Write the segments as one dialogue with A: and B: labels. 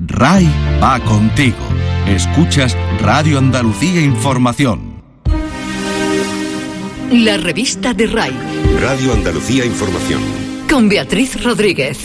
A: RAI va contigo. Escuchas Radio Andalucía Información.
B: La revista de RAI.
C: Radio Andalucía Información.
B: Con Beatriz Rodríguez.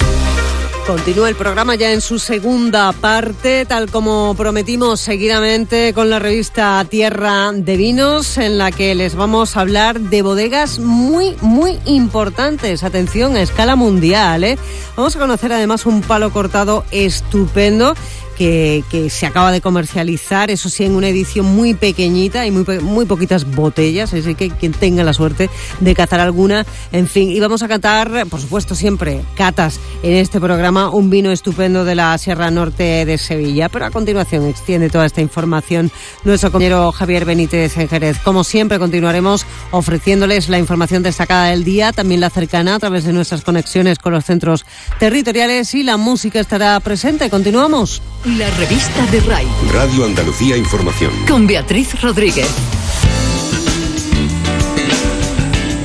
D: Continúa el programa ya en su segunda parte, tal como prometimos seguidamente con la revista Tierra de Vinos, en la que les vamos a hablar de bodegas muy, muy importantes. Atención, a escala mundial. ¿eh? Vamos a conocer además un palo cortado estupendo que, se acaba de comercializar, eso sí, en una edición muy pequeñita y muy, muy poquitas botellas, así que quien tenga la suerte de cazar alguna, en fin, y vamos a catar, por supuesto, siempre catas en este programa, un vino estupendo de la Sierra Norte de Sevilla, pero a continuación extiende toda esta información nuestro compañero Javier Benítez en Jerez. Como siempre, continuaremos ofreciéndoles la información destacada del día, también la cercana a través de nuestras conexiones con los centros territoriales y la música estará presente. Continuamos.
B: La revista de RAI.
C: Radio Andalucía Información.
B: Con Beatriz Rodríguez.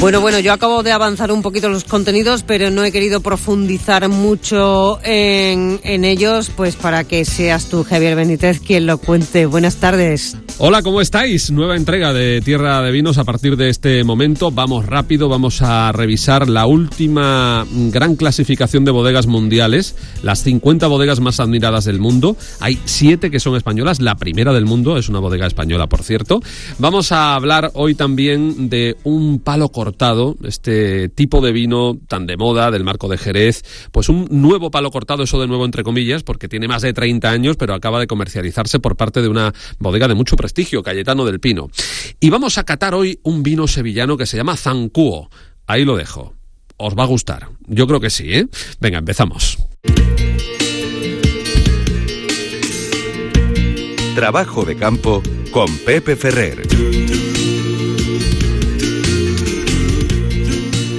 D: Bueno, bueno, yo acabo de avanzar un poquito los contenidos, pero no he querido profundizar mucho en, en, ellos, pues para que seas tú, Javier Benítez, quien lo cuente. Buenas tardes.
E: Hola, ¿cómo estáis? Nueva entrega de Tierra de Vinos a partir de este momento. Vamos rápido, vamos a revisar la última gran clasificación de bodegas mundiales, las 50 bodegas más admiradas del mundo. Hay siete que son españolas, la primera del mundo es una bodega española, por cierto. Vamos a hablar hoy también de un palo corto cortado, este tipo de vino tan de moda del marco de Jerez, pues un nuevo palo cortado, eso de nuevo entre comillas, porque tiene más de 30 años, pero acaba de comercializarse por parte de una bodega de mucho prestigio, Cayetano del Pino. Y vamos a catar hoy un vino sevillano que se llama Zancuo. Ahí lo dejo. Os va a gustar. Yo creo que sí, ¿eh? Venga, empezamos.
C: Trabajo de campo con Pepe Ferrer.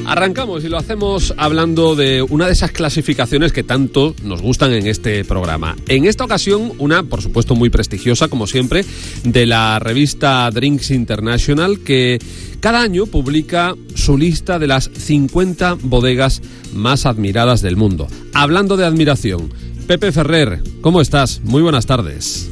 E: Arrancamos y lo hacemos hablando de una de esas clasificaciones que tanto nos gustan en este programa. En esta ocasión, una, por supuesto, muy prestigiosa, como siempre, de la revista Drinks International, que cada año publica su lista de las 50 bodegas más admiradas del mundo. Hablando de admiración, Pepe Ferrer, ¿cómo estás? Muy buenas tardes.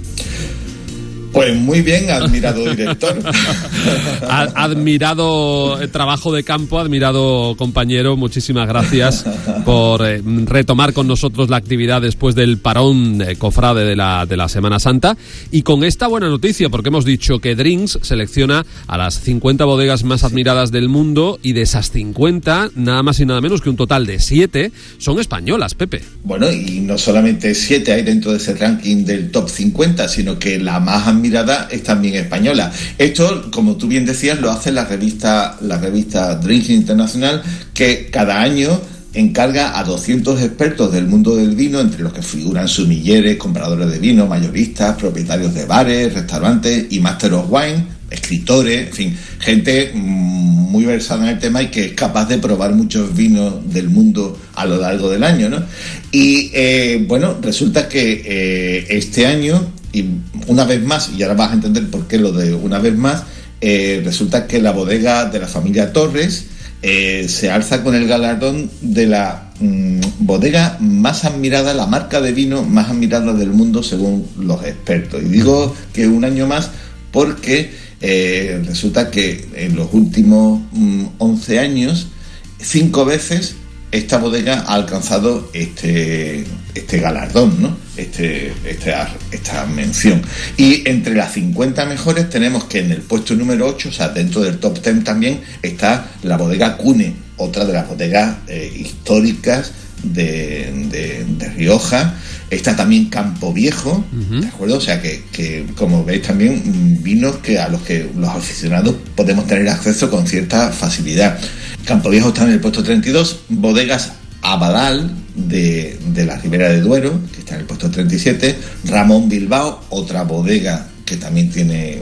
F: Pues muy bien, admirado director.
E: admirado trabajo de campo, admirado compañero, muchísimas gracias por eh, retomar con nosotros la actividad después del parón eh, cofrade de la, de la Semana Santa. Y con esta buena noticia, porque hemos dicho que Drinks selecciona a las 50 bodegas más admiradas del mundo y de esas 50, nada más y nada menos que un total de 7 son españolas, Pepe.
F: Bueno, y no solamente 7 hay dentro de ese ranking del top 50, sino que la más admirada es también española. Esto, como tú bien decías, lo hace la revista, la revista Drinking Internacional, que cada año encarga a 200 expertos del mundo del vino, entre los que figuran sumilleres, compradores de vino, mayoristas, propietarios de bares, restaurantes y Master of Wine, escritores, en fin, gente muy versada en el tema y que es capaz de probar muchos vinos del mundo a lo largo del año, ¿no? Y eh, bueno, resulta que eh, este año y una vez más, y ahora vas a entender por qué lo de una vez más, eh, resulta que la bodega de la familia Torres eh, se alza con el galardón de la mm, bodega más admirada, la marca de vino más admirada del mundo según los expertos. Y digo que un año más porque eh, resulta que en los últimos 11 mm, años, cinco veces esta bodega ha alcanzado este, este galardón, ¿no? Este, este, esta mención. Y entre las 50 mejores tenemos que en el puesto número 8, o sea, dentro del top 10 también, está la bodega Cune, otra de las bodegas eh, históricas de, Rioja. Está también Campo Viejo, ¿de acuerdo? O sea que, que, como veis también vinos que a los que los aficionados podemos tener acceso con cierta facilidad. Campo Viejo está en el puesto 32, bodegas Abadal de, la Ribera de Duero, que está en el puesto 37, Ramón Bilbao, otra bodega que también tiene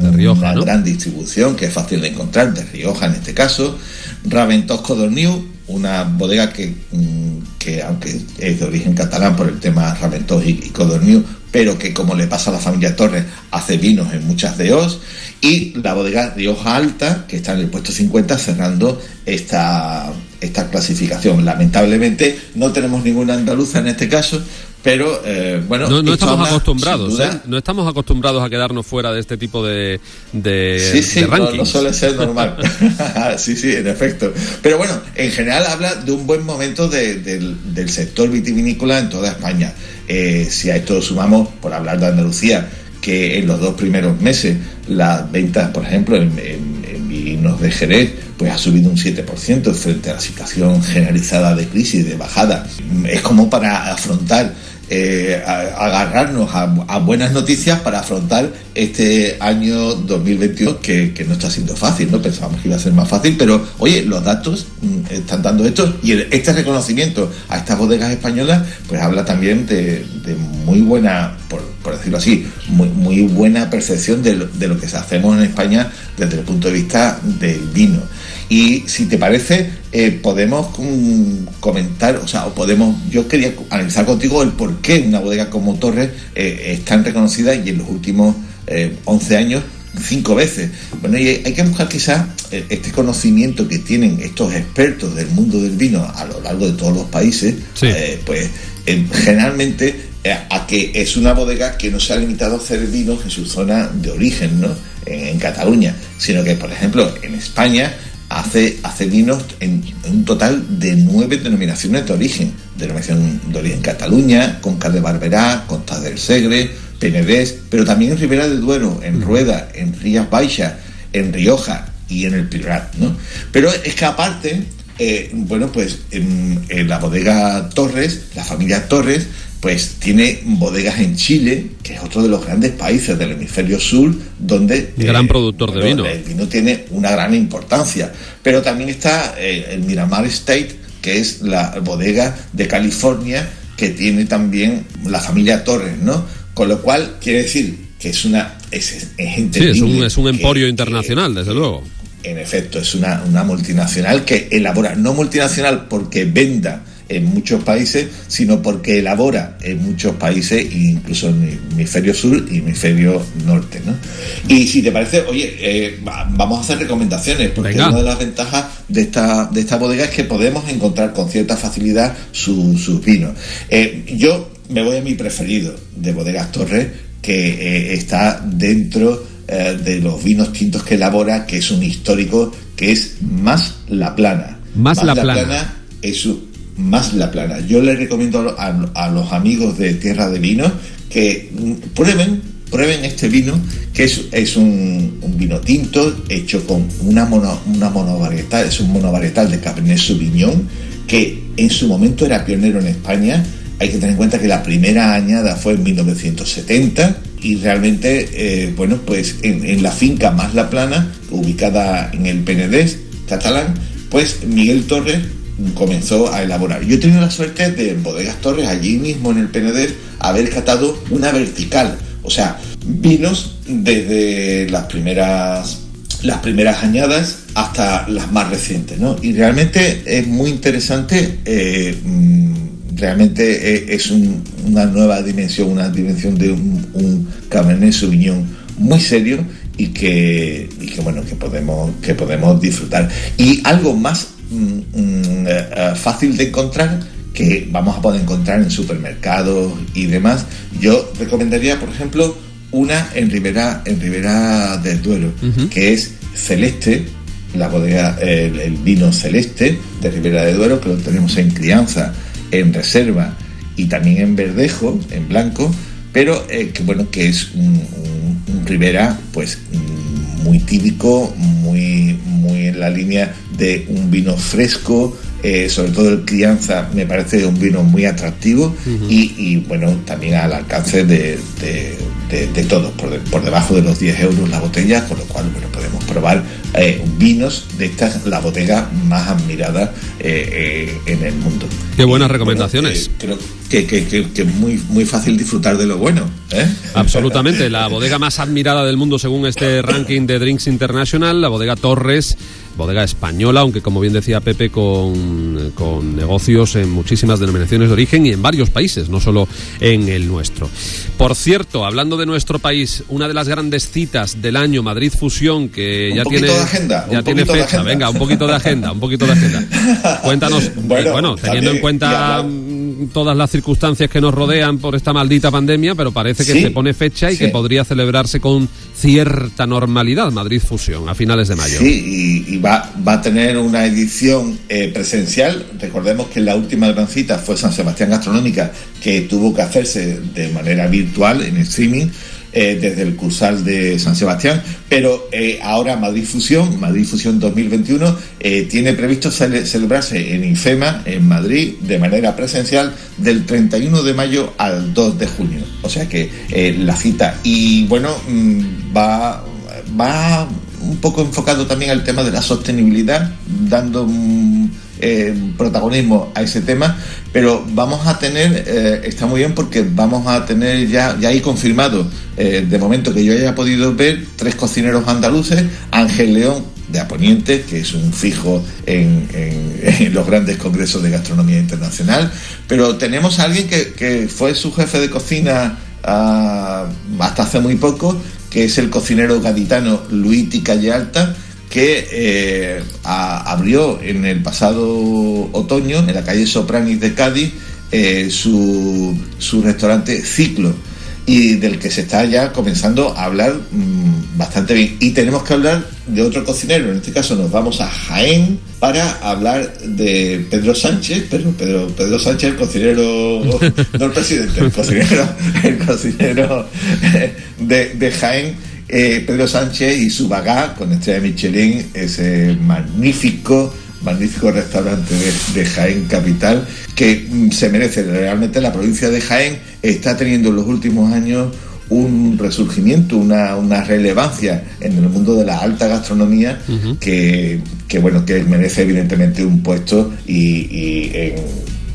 F: una gran distribución, que es fácil de encontrar, de Rioja en este caso, Raventós Codorniu, una bodega que, mm, que, aunque es de origen catalán por el tema Raventós y, y Codorniu, pero que como le pasa a la familia Torres, hace vinos en muchas de os, y la bodega Rioja Alta, que está en el puesto 50, cerrando esta, esta clasificación. Lamentablemente no tenemos ninguna andaluza en este caso, pero eh, bueno
E: no, estamos
F: habla,
E: acostumbrados ¿eh? no estamos acostumbrados a quedarnos fuera de este tipo de, de,
F: Sí, sí,
E: de
F: no,
E: rankings
F: no suele ser normal. sí, sí, en efecto. Pero bueno, en general habla de un buen momento de- del, del sector vitivinícola en toda España. Eh, si a esto sumamos, por hablar de Andalucía, que en los dos primeros meses las ventas, por ejemplo, en, en- vinos de Jerez, pues ha subido un 7% frente a la situación generalizada de crisis, de bajada. Es como para afrontar eh, agarrarnos a, buenas noticias para afrontar este año 2021 que, que no está siendo fácil, ¿no? Pensábamos que iba a ser más fácil, pero oye, los datos mm, están dando esto y el- este reconocimiento a estas bodegas españolas pues habla también de, de muy buena, por, por decirlo así, muy, muy buena percepción de lo, de lo que hacemos en España desde el punto de vista del vino. Y si te parece, eh, podemos mm, comentar, o sea, o podemos, yo quería analizar contigo el por qué una bodega como Torres eh, es tan reconocida y en los últimos eh, 11 años cinco veces. Bueno, y hay que buscar quizás eh, este conocimiento que tienen estos expertos del mundo del vino a lo largo de todos los países,
E: Sí.
F: eh, pues eh, generalmente eh, a que es una bodega que no se ha limitado a hacer vinos en su zona de origen, ¿no? En, en Cataluña, sino que, por ejemplo, en España hace, hace vinos en, en un total de nueve denominaciones de origen. Denominación de origen Cataluña, Conca de Barberá, Costa del Segre, Penedés, pero también en Ribera del Duero, en Rueda, en Rías Baixas, en Rioja y en el Priorat, ¿no? Pero es que aparte, eh, bueno, pues en, en la bodega Torres, la familia Torres, pues tiene bodegas en Chile, que es otro de los grandes países del hemisferio sur, donde...
E: Gran productor de vino.
F: El vino tiene una gran importancia. Pero también está eh, el Miramar State, que es la bodega de California, que tiene también la familia Torres, ¿no? Con lo cual, quiere decir que es una... Es, es
E: sí es un, es un
F: que-
E: emporio
F: que-
E: internacional desde luego
F: en efecto, es una, una multinacional que elabora, no multinacional porque venda en muchos países, sino porque elabora en muchos países, incluso en el hemisferio sur y hemisferio norte. ¿no? Y si te parece, oye, eh, va- vamos a hacer recomendaciones, porque
E: Venga.
F: una de las ventajas de esta, de esta bodega es que podemos encontrar con cierta facilidad su- sus vinos. Eh, yo me voy a mi preferido de Bodegas Torres, que eh, está dentro de los vinos tintos que elabora, que es un histórico, que es Más La Plana.
E: Más La Plana.
F: es un- Más La Plana. Yo les recomiendo a, lo- a- a los amigos de Tierra de Vino que mm, prueben, prueben este vino, que es, un vino tinto hecho con una, mono, una monovarietal, es un monovarietal de Cabernet Sauvignon, que en su momento era pionero en España. Hay que tener en cuenta que la primera añada fue en 1970 y realmente, eh, bueno, pues en, en la finca Más La Plana, ubicada en el Penedés catalán, pues Miguel Torres comenzó a elaborar. Yo he tenido la suerte de en Bodegas Torres, allí mismo en el Penedés, haber catado una vertical, o sea, vinos desde las primeras las primeras añadas hasta las más recientes, ¿no? Y realmente es muy interesante, eh, mm, realmente eh, es un- una nueva dimensión, una dimensión de un, un Cabernet Sauvignon muy serio y que, y que bueno, que podemos, que podemos disfrutar. Y algo más mm, eh, eh, fácil de encontrar que vamos a poder encontrar en supermercados y demás, yo recomendaría, por ejemplo, una en Ribera, en Ribera del Duero, que es Celeste, la bodega, el, el vino Celeste de Ribera del Duero, que lo tenemos en crianza, en reserva y también en verdejo, en blanco, pero eh, que bueno, que es un, un- un Ribera, pues mm, muy típico, muy, muy en la línea de un vino fresco, eh, sobre todo el crianza me parece un vino muy atractivo y, y, bueno, también al alcance de, de- de- de todos, por, por debajo de los 10 euros la botella, con lo cual bueno, podemos probar eh, vinos de estas, la botella más admirada eh, eh, en el mundo.
E: Qué buenas
F: Y, bueno,
E: recomendaciones.
F: eh, creo que, que, que- muy, muy fácil disfrutar de lo bueno. ¿eh?
E: Absolutamente, la bodega más admirada del mundo según este ranking de Drinks International, la bodega Torres, bodega española, aunque como bien decía Pepe, con, con negocios en muchísimas denominaciones de origen y en varios países, no solo en el nuestro. Por cierto, hablando de nuestro país, una de las grandes citas del año, Madrid Fusión, que
F: Un
E: ya tiene,
F: de agenda,
E: ya tiene fecha,
F: agenda.
E: venga, un poquito de agenda, un poquito de agenda. Cuéntanos,
F: Bueno,
E: bueno, teniendo
F: también,
E: en cuenta mm, todas las circunstancias que nos rodean por esta maldita pandemia, pero parece que
F: Sí,
E: se pone fecha y
F: sí.
E: que podría celebrarse con cierta normalidad Madrid Fusión a finales de mayo.
F: Sí, y, y va, va a tener una edición eh, presencial. Recordemos que la última gran cita fue San Sebastián Gastronómica, que tuvo que hacerse de manera virtual, en streaming, eh, desde el Cursal de San Sebastián. Pero eh, ahora Madrid Fusión, Madrid Fusión 2021, eh, tiene previsto cele- celebrarse en IFEMA, en Madrid, de manera presencial, del 31 de mayo al 2 de junio. O sea que la cita. Y bueno, mm, va va un poco enfocado también al tema de la sostenibilidad, dando un eh, protagonismo a ese tema, pero vamos a tener, eh, está muy bien porque vamos a tener ya, ya ahí confirmado, eh, de momento que yo haya podido ver, tres cocineros andaluces, Ángel León de Aponiente, que es un fijo en, los grandes congresos de gastronomía internacional, pero tenemos a alguien que, que fue su jefe de cocina ah, hasta hace muy poco, que es el cocinero gaditano Luigi Calle Alta, que eh, a- abrió en el pasado otoño, en la calle Sopranis de Cádiz, eh, su, su restaurante Ciclo, y del que se está ya comenzando a hablar mm, bastante bien. Y tenemos que hablar de otro cocinero, en este caso nos vamos a Jaén para hablar de Pedro Sánchez, pero Pedro, Pedro Sánchez, el cocinero, no el presidente, el cocinero, el cocinero de, de Jaén, eh, Pedro Sánchez y su bagá con estrella Michelin, ese magnífico magnífico restaurante de, de Jaén Capital, que mm, se merece realmente la provincia de Jaén, está teniendo en los últimos años un resurgimiento, una, una relevancia en el mundo de la alta gastronomía que, que, bueno, que merece evidentemente un puesto y, y en,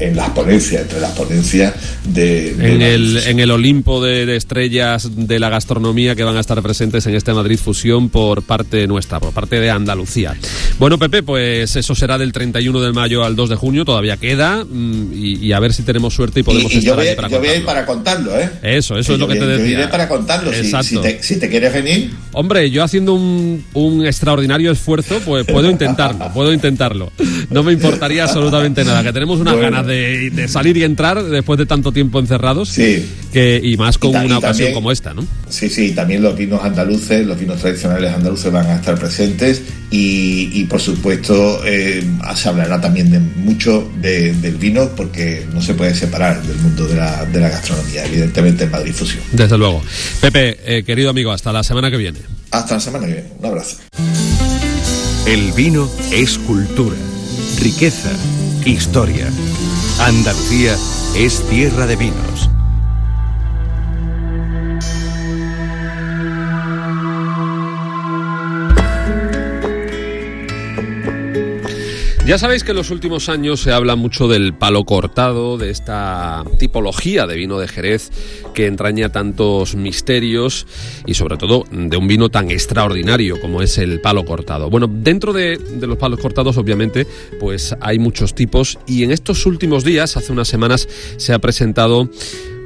F: en las ponencias, entre las ponencias de, de
E: En el, en el Olimpo de, de estrellas de la gastronomía que van a estar presentes en este Madrid Fusión por parte nuestra, por parte de Andalucía. Bueno, Pepe, pues eso será del 31 de mayo al 2 de junio, todavía queda, mm, y, y a ver si tenemos suerte y podemos
F: y, y yo
E: estar
F: voy,
E: allí para
F: yo voy a ir
E: contarlo.
F: para contarlo, ¿eh?
E: Eso, eso es lo
F: yo
E: que te decía.
F: Yo iré para contarlo. Si,
E: Exacto.
F: si te, si te quieres venir,
E: Hombre, yo haciendo un, un extraordinario esfuerzo, pues puedo intentarlo, puedo intentarlo. No me importaría absolutamente nada, que tenemos unas
F: Bueno.
E: ganas de, de salir y entrar después de tanto tiempo encerrados,
F: Sí.
E: que, y más con
F: Y ta-
E: una ocasión
F: también-
E: como esta, ¿no?
F: Sí, sí, también los vinos andaluces, los vinos tradicionales andaluces van a estar presentes y, y, por supuesto eh, se hablará también de mucho de- del vino porque no se puede separar del mundo de la, de la gastronomía, evidentemente en Madrid Fusión.
E: Desde luego. Pepe, eh, querido amigo, hasta la semana que viene.
F: Hasta la semana que viene. Un abrazo.
C: El vino es cultura, riqueza, historia. Andalucía es tierra de vinos.
E: Ya sabéis que en los últimos años se habla mucho del palo cortado, de esta tipología de vino de Jerez que entraña tantos misterios y sobre todo de un vino tan extraordinario como es el palo cortado. Bueno, dentro de, los palos cortados obviamente pues hay muchos tipos y en estos últimos días, hace unas semanas, se ha presentado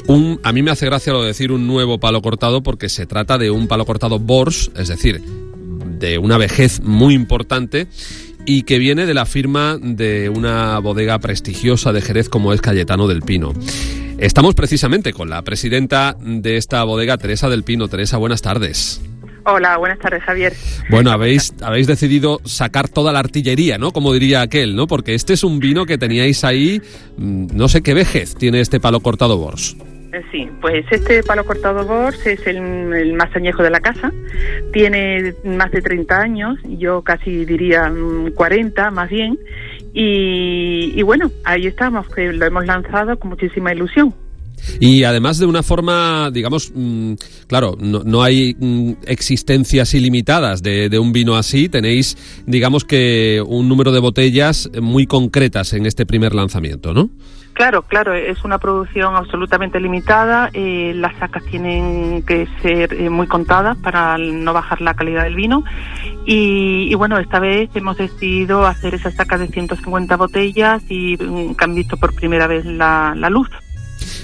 E: un, a mí me hace gracia lo de decir un nuevo palo cortado porque se trata de un palo cortado Bors, es decir, de una vejez muy importante y que viene de la firma de una bodega prestigiosa de Jerez como es Cayetano del Pino. Estamos precisamente con la presidenta de esta bodega, Teresa del Pino. Teresa, buenas tardes.
G: Hola, buenas tardes, Javier.
E: Bueno, habéis, habéis decidido sacar toda la artillería, ¿no? Como diría aquel, ¿no? Porque este es un vino que teníais ahí, mm, no sé qué vejez tiene este palo cortado Bors.
G: Eh, Sí, pues este palo cortado Bors es el, más añejo de la casa. Tiene más de 30 años, yo casi diría mm, 40 más bien. Y, y bueno, ahí estamos, que lo hemos lanzado con muchísima ilusión.
E: Y además de una forma, digamos, mm, claro, no, no hay mm, existencias ilimitadas de un vino así, tenéis, digamos que un número de botellas muy concretas en este primer lanzamiento, ¿no?
G: Claro, claro, es una producción absolutamente limitada. eh, las sacas tienen que ser eh, muy contadas para no bajar la calidad del vino. Y, y bueno, esta vez hemos decidido hacer esas sacas de 150 botellas y mm, que han visto por primera vez la, la luz.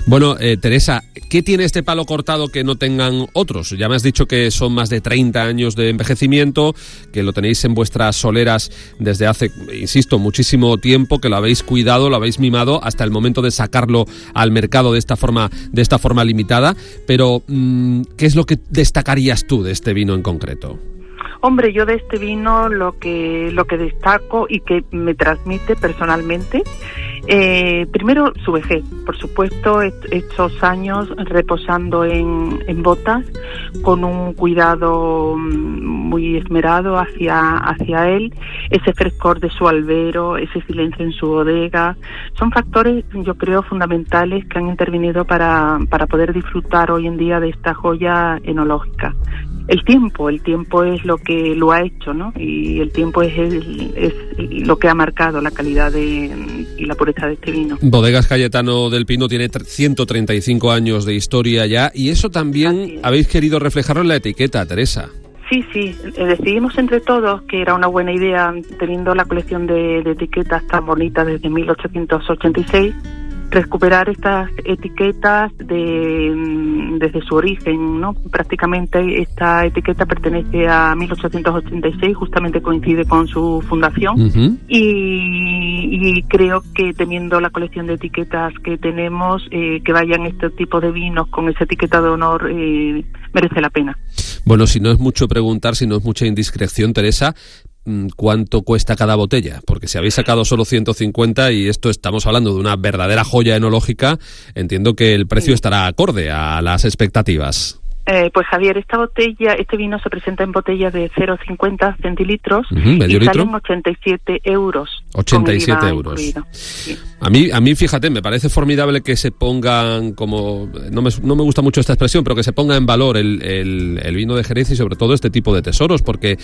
E: Bueno, eh, Teresa, ¿qué tiene este palo cortado que no tengan otros? Ya me has dicho que son más de 30 años de envejecimiento, que lo tenéis en vuestras soleras desde hace, insisto, muchísimo tiempo, que lo habéis cuidado, lo habéis mimado hasta el momento de sacarlo al mercado de esta forma, de esta forma limitada. Pero, mm, ¿qué es lo que destacarías tú de este vino en concreto?
G: Hombre, yo de este vino lo que lo que destaco y que me transmite personalmente, eh, primero su vejez, por supuesto, estos años reposando en, en botas, con un cuidado mm, muy esmerado hacia, hacia él, ese frescor de su albero, ese silencio en su bodega, son factores, yo creo, fundamentales que han intervenido para, para poder disfrutar hoy en día de esta joya enológica el tiempo, el tiempo es lo que lo ha hecho, ¿no? Y el tiempo es, es lo que ha marcado la calidad de, y la pureza de este vino.
E: Bodegas Cayetano del Pino tiene 135 años de historia ya y eso también habéis querido reflejarlo en la etiqueta, Teresa.
G: Sí, sí, eh, decidimos entre todos que era una buena idea, teniendo la colección de, de etiquetas tan bonita desde 1886 recuperar estas etiquetas de, mm, desde su origen, ¿no? Prácticamente esta etiqueta pertenece a 1886, justamente coincide con su fundación y, creo que teniendo la colección de etiquetas que tenemos, eh, que vayan este tipo de vinos con esa etiqueta de honor eh, merece la pena.
E: Bueno, si no es mucho preguntar, si no es mucha indiscreción, Teresa, cuánto cuesta cada botella, porque si habéis sacado solo 150 y esto estamos hablando de una verdadera joya enológica, entiendo que el precio estará acorde a las expectativas.
G: Eh, pues Javier, esta botella, este vino se presenta en botellas de 0,50 centilitros y salen 87 euros.
E: 87 euros. A mí, a mí, fíjate, me parece formidable que se pongan como, no me, no me gusta mucho esta expresión, pero que se ponga en valor el, el, vino de Jerez y sobre todo este tipo de tesoros, porque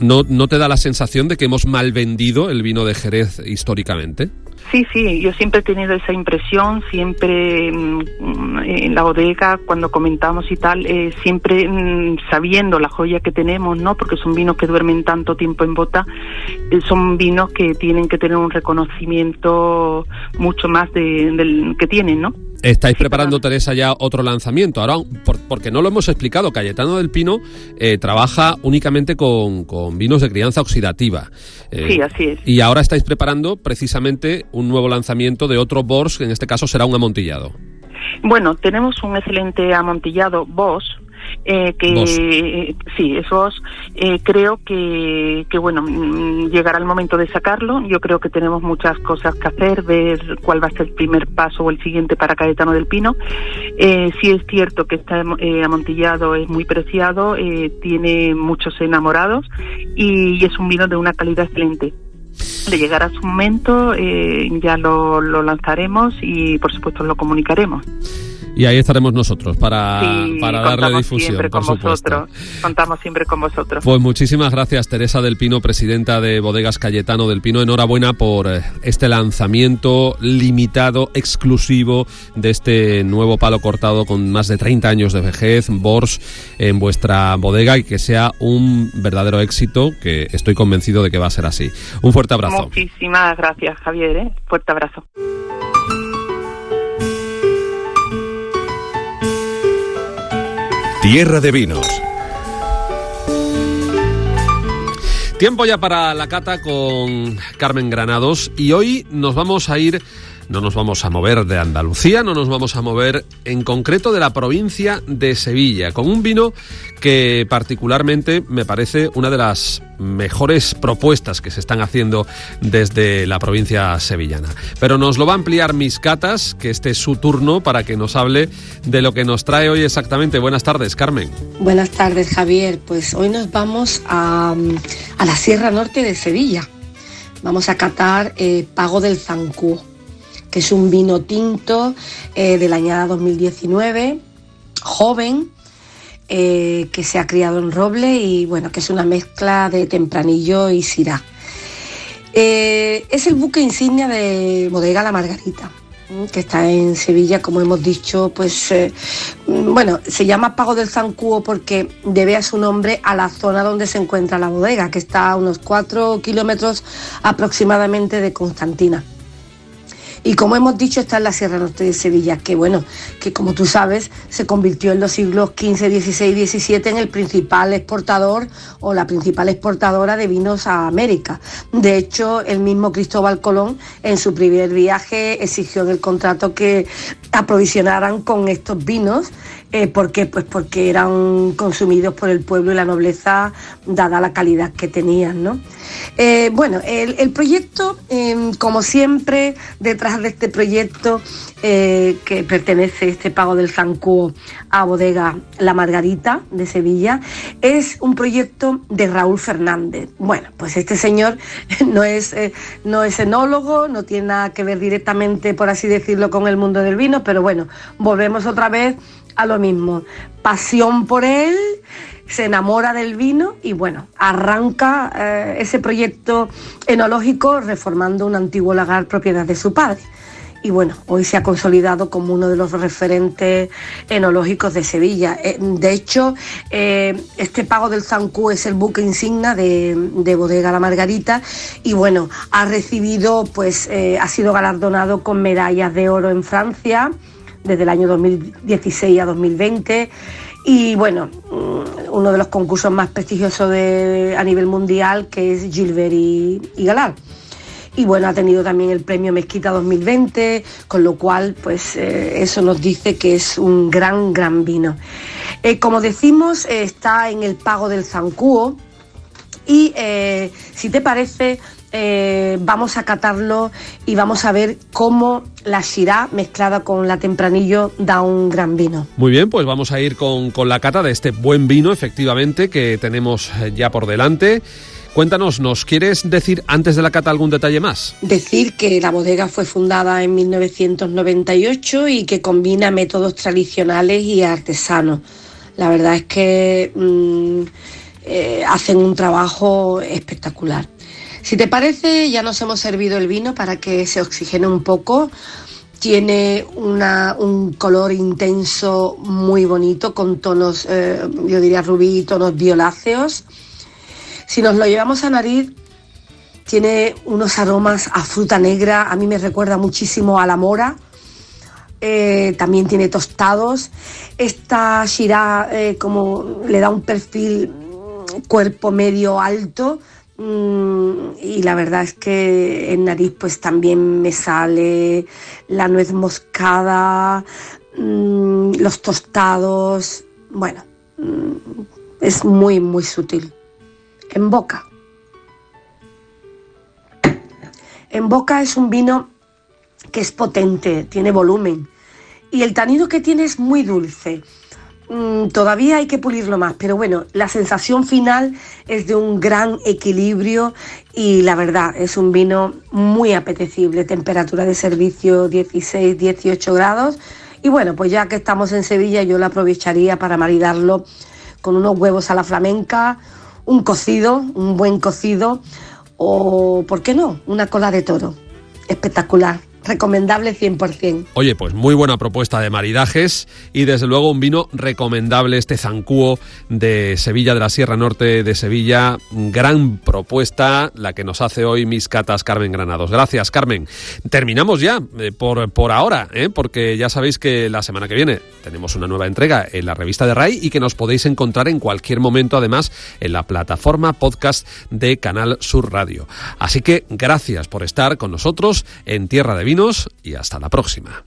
E: no, no te da la sensación de que hemos mal vendido el vino de Jerez históricamente.
G: Sí, sí, yo siempre he tenido esa impresión, siempre mm, en la bodega, cuando comentamos y tal, eh, siempre mm, sabiendo la joya que tenemos, ¿no? Porque son vinos que duermen tanto tiempo en bota, eh, son vinos que tienen que tener un reconocimiento mucho más de, del que tienen, ¿no?
E: Estáis preparando, Teresa, ya otro lanzamiento. Ahora, porque no lo hemos explicado, Cayetano del Pino eh, trabaja únicamente con, vinos de crianza oxidativa.
G: Eh, sí, así es.
E: Y ahora estáis preparando precisamente un nuevo lanzamiento de otro Bors, que en este caso será un amontillado.
G: Bueno, tenemos un excelente amontillado Bosch, eh, que sí, esos eh, creo que, que bueno mm, llegará el momento de sacarlo. Yo creo que tenemos muchas cosas que hacer, ver cuál va a ser el primer paso o el siguiente para Caetano del Pino. Eh, sí es cierto que este amontillado es muy preciado, tiene muchos enamorados y, es un vino de una calidad excelente de llegar a su momento ya lo, lo lanzaremos y por supuesto lo comunicaremos
E: y ahí estaremos nosotros para, para darle difusión,
G: siempre
E: por
G: con Vosotros. Contamos siempre con vosotros.
E: Pues muchísimas gracias, Teresa del Pino, presidenta de Bodegas Cayetano del Pino. Enhorabuena por eh, este lanzamiento limitado, exclusivo de este nuevo palo cortado con más de 30 años de vejez, Bors, en vuestra bodega y que sea un verdadero éxito, que estoy convencido de que va a ser así. Un fuerte abrazo.
G: Muchísimas gracias, Javier. ¿eh? Fuerte abrazo.
C: Tierra de Vinos.
E: Tiempo ya para la cata con Carmen Granados y hoy nos vamos a ir no nos vamos a mover de Andalucía, no nos vamos a mover en concreto de la provincia de Sevilla, con un vino que particularmente me parece una de las mejores propuestas que se están haciendo desde la provincia sevillana. Pero nos lo va a ampliar Mis Catas, que este es su turno para que nos hable de lo que nos trae hoy exactamente. Buenas tardes, Carmen.
H: Buenas tardes, Javier. Pues hoy nos vamos a, la Sierra Norte de Sevilla. Vamos a catar eh, Pago del Zancú que es un vino tinto eh, de añada 2019, joven, eh, que se ha criado en roble y bueno, que es una mezcla de tempranillo y sirá. Eh, es el buque insignia de Bodega La Margarita, que está en Sevilla, como hemos dicho, pues bueno, se llama Pago del Zancuo porque debe a su nombre a la zona donde se encuentra la bodega, que está a unos 4 kilómetros aproximadamente de Constantina. Y como hemos dicho, está en la Sierra Norte de Sevilla, que bueno, que como tú sabes, se convirtió en los siglos XV, XVI y XVII en el principal exportador o la principal exportadora de vinos a América. De hecho, el mismo Cristóbal Colón en su primer viaje exigió en el contrato que aprovisionaran con estos vinos eh, ¿Por qué? Pues porque eran consumidos por el pueblo y la nobleza, dada la calidad que tenían, ¿no? Eh, bueno, el, proyecto, em, como siempre, detrás de este proyecto eh, que pertenece este pago del Zancuo a Bodega La Margarita de Sevilla, es un proyecto de Raúl Fernández. Bueno, pues este señor no es, no es enólogo, no tiene nada que ver directamente, por así decirlo, con el mundo del vino, pero bueno, volvemos otra vez a lo mismo, pasión por él, se enamora del vino y bueno, arranca eh, ese proyecto enológico reformando un antiguo lagar propiedad de su padre. Y bueno, hoy se ha consolidado como uno de los referentes enológicos de Sevilla. Eh, de hecho, eh, este pago del Zancú es el buque insignia de, de, Bodega La Margarita y bueno, ha recibido, pues, ha sido galardonado con medallas de oro en Francia, desde el año 2016 a 2020 y bueno, mm, uno de los concursos más prestigiosos de, a nivel mundial que es Gilbert y, Galar. Y bueno, ha tenido también el premio Mezquita 2020, con lo cual pues eh, eso nos dice que es un gran, gran vino. Eh, como decimos, está en el pago del Zancuo y eh, si te parece, eh, vamos a catarlo y vamos a ver cómo la Shirá mezclada con la Tempranillo da un gran vino.
E: Muy bien, pues vamos a ir con, con la cata de este buen vino, efectivamente, que tenemos eh, ya por delante. Cuéntanos, ¿nos quieres decir antes de la cata algún detalle más?
H: Decir que la bodega fue fundada en 1998 y que combina métodos tradicionales y artesanos. La verdad es que mm, eh, hacen un trabajo espectacular. Si te parece, ya nos hemos servido el vino para que se oxigene un poco. Tiene un color intenso muy bonito con tonos, eh, yo diría rubí, tonos violáceos. Si nos lo llevamos a nariz, tiene unos aromas a fruta negra, a mí me recuerda muchísimo a la mora. Eh, también tiene tostados. Esta Shirá como le da un perfil cuerpo medio alto, Mm, y la verdad es que en nariz pues también me sale la nuez moscada, mm, los tostados, bueno, mm, es muy muy sutil. En boca. En boca es un vino que es potente, tiene volumen y el tanino que tiene es muy dulce. Mm, todavía hay que pulirlo más, pero bueno, la sensación final es de un gran equilibrio y la verdad es un vino muy apetecible, temperatura de servicio 16, 18 grados y bueno, pues ya que estamos en Sevilla yo lo aprovecharía para maridarlo con unos huevos a la flamenca, un cocido, un buen cocido o, ¿por qué no?, una cola de toro. Espectacular recomendable 100%.
E: Oye, pues muy buena propuesta de maridajes y desde luego un vino recomendable este Zancuo de Sevilla, de la Sierra Norte de Sevilla. Gran propuesta la que nos hace hoy mis catas Carmen Granados. Gracias, Carmen. Terminamos ya eh, por, por ahora, ¿eh? porque ya sabéis que la semana que viene tenemos una nueva entrega en la revista de RAI y que nos podéis encontrar en cualquier momento, además, en la plataforma podcast de Canal Sur Radio. Así que gracias por estar con nosotros en Tierra de y hasta la próxima.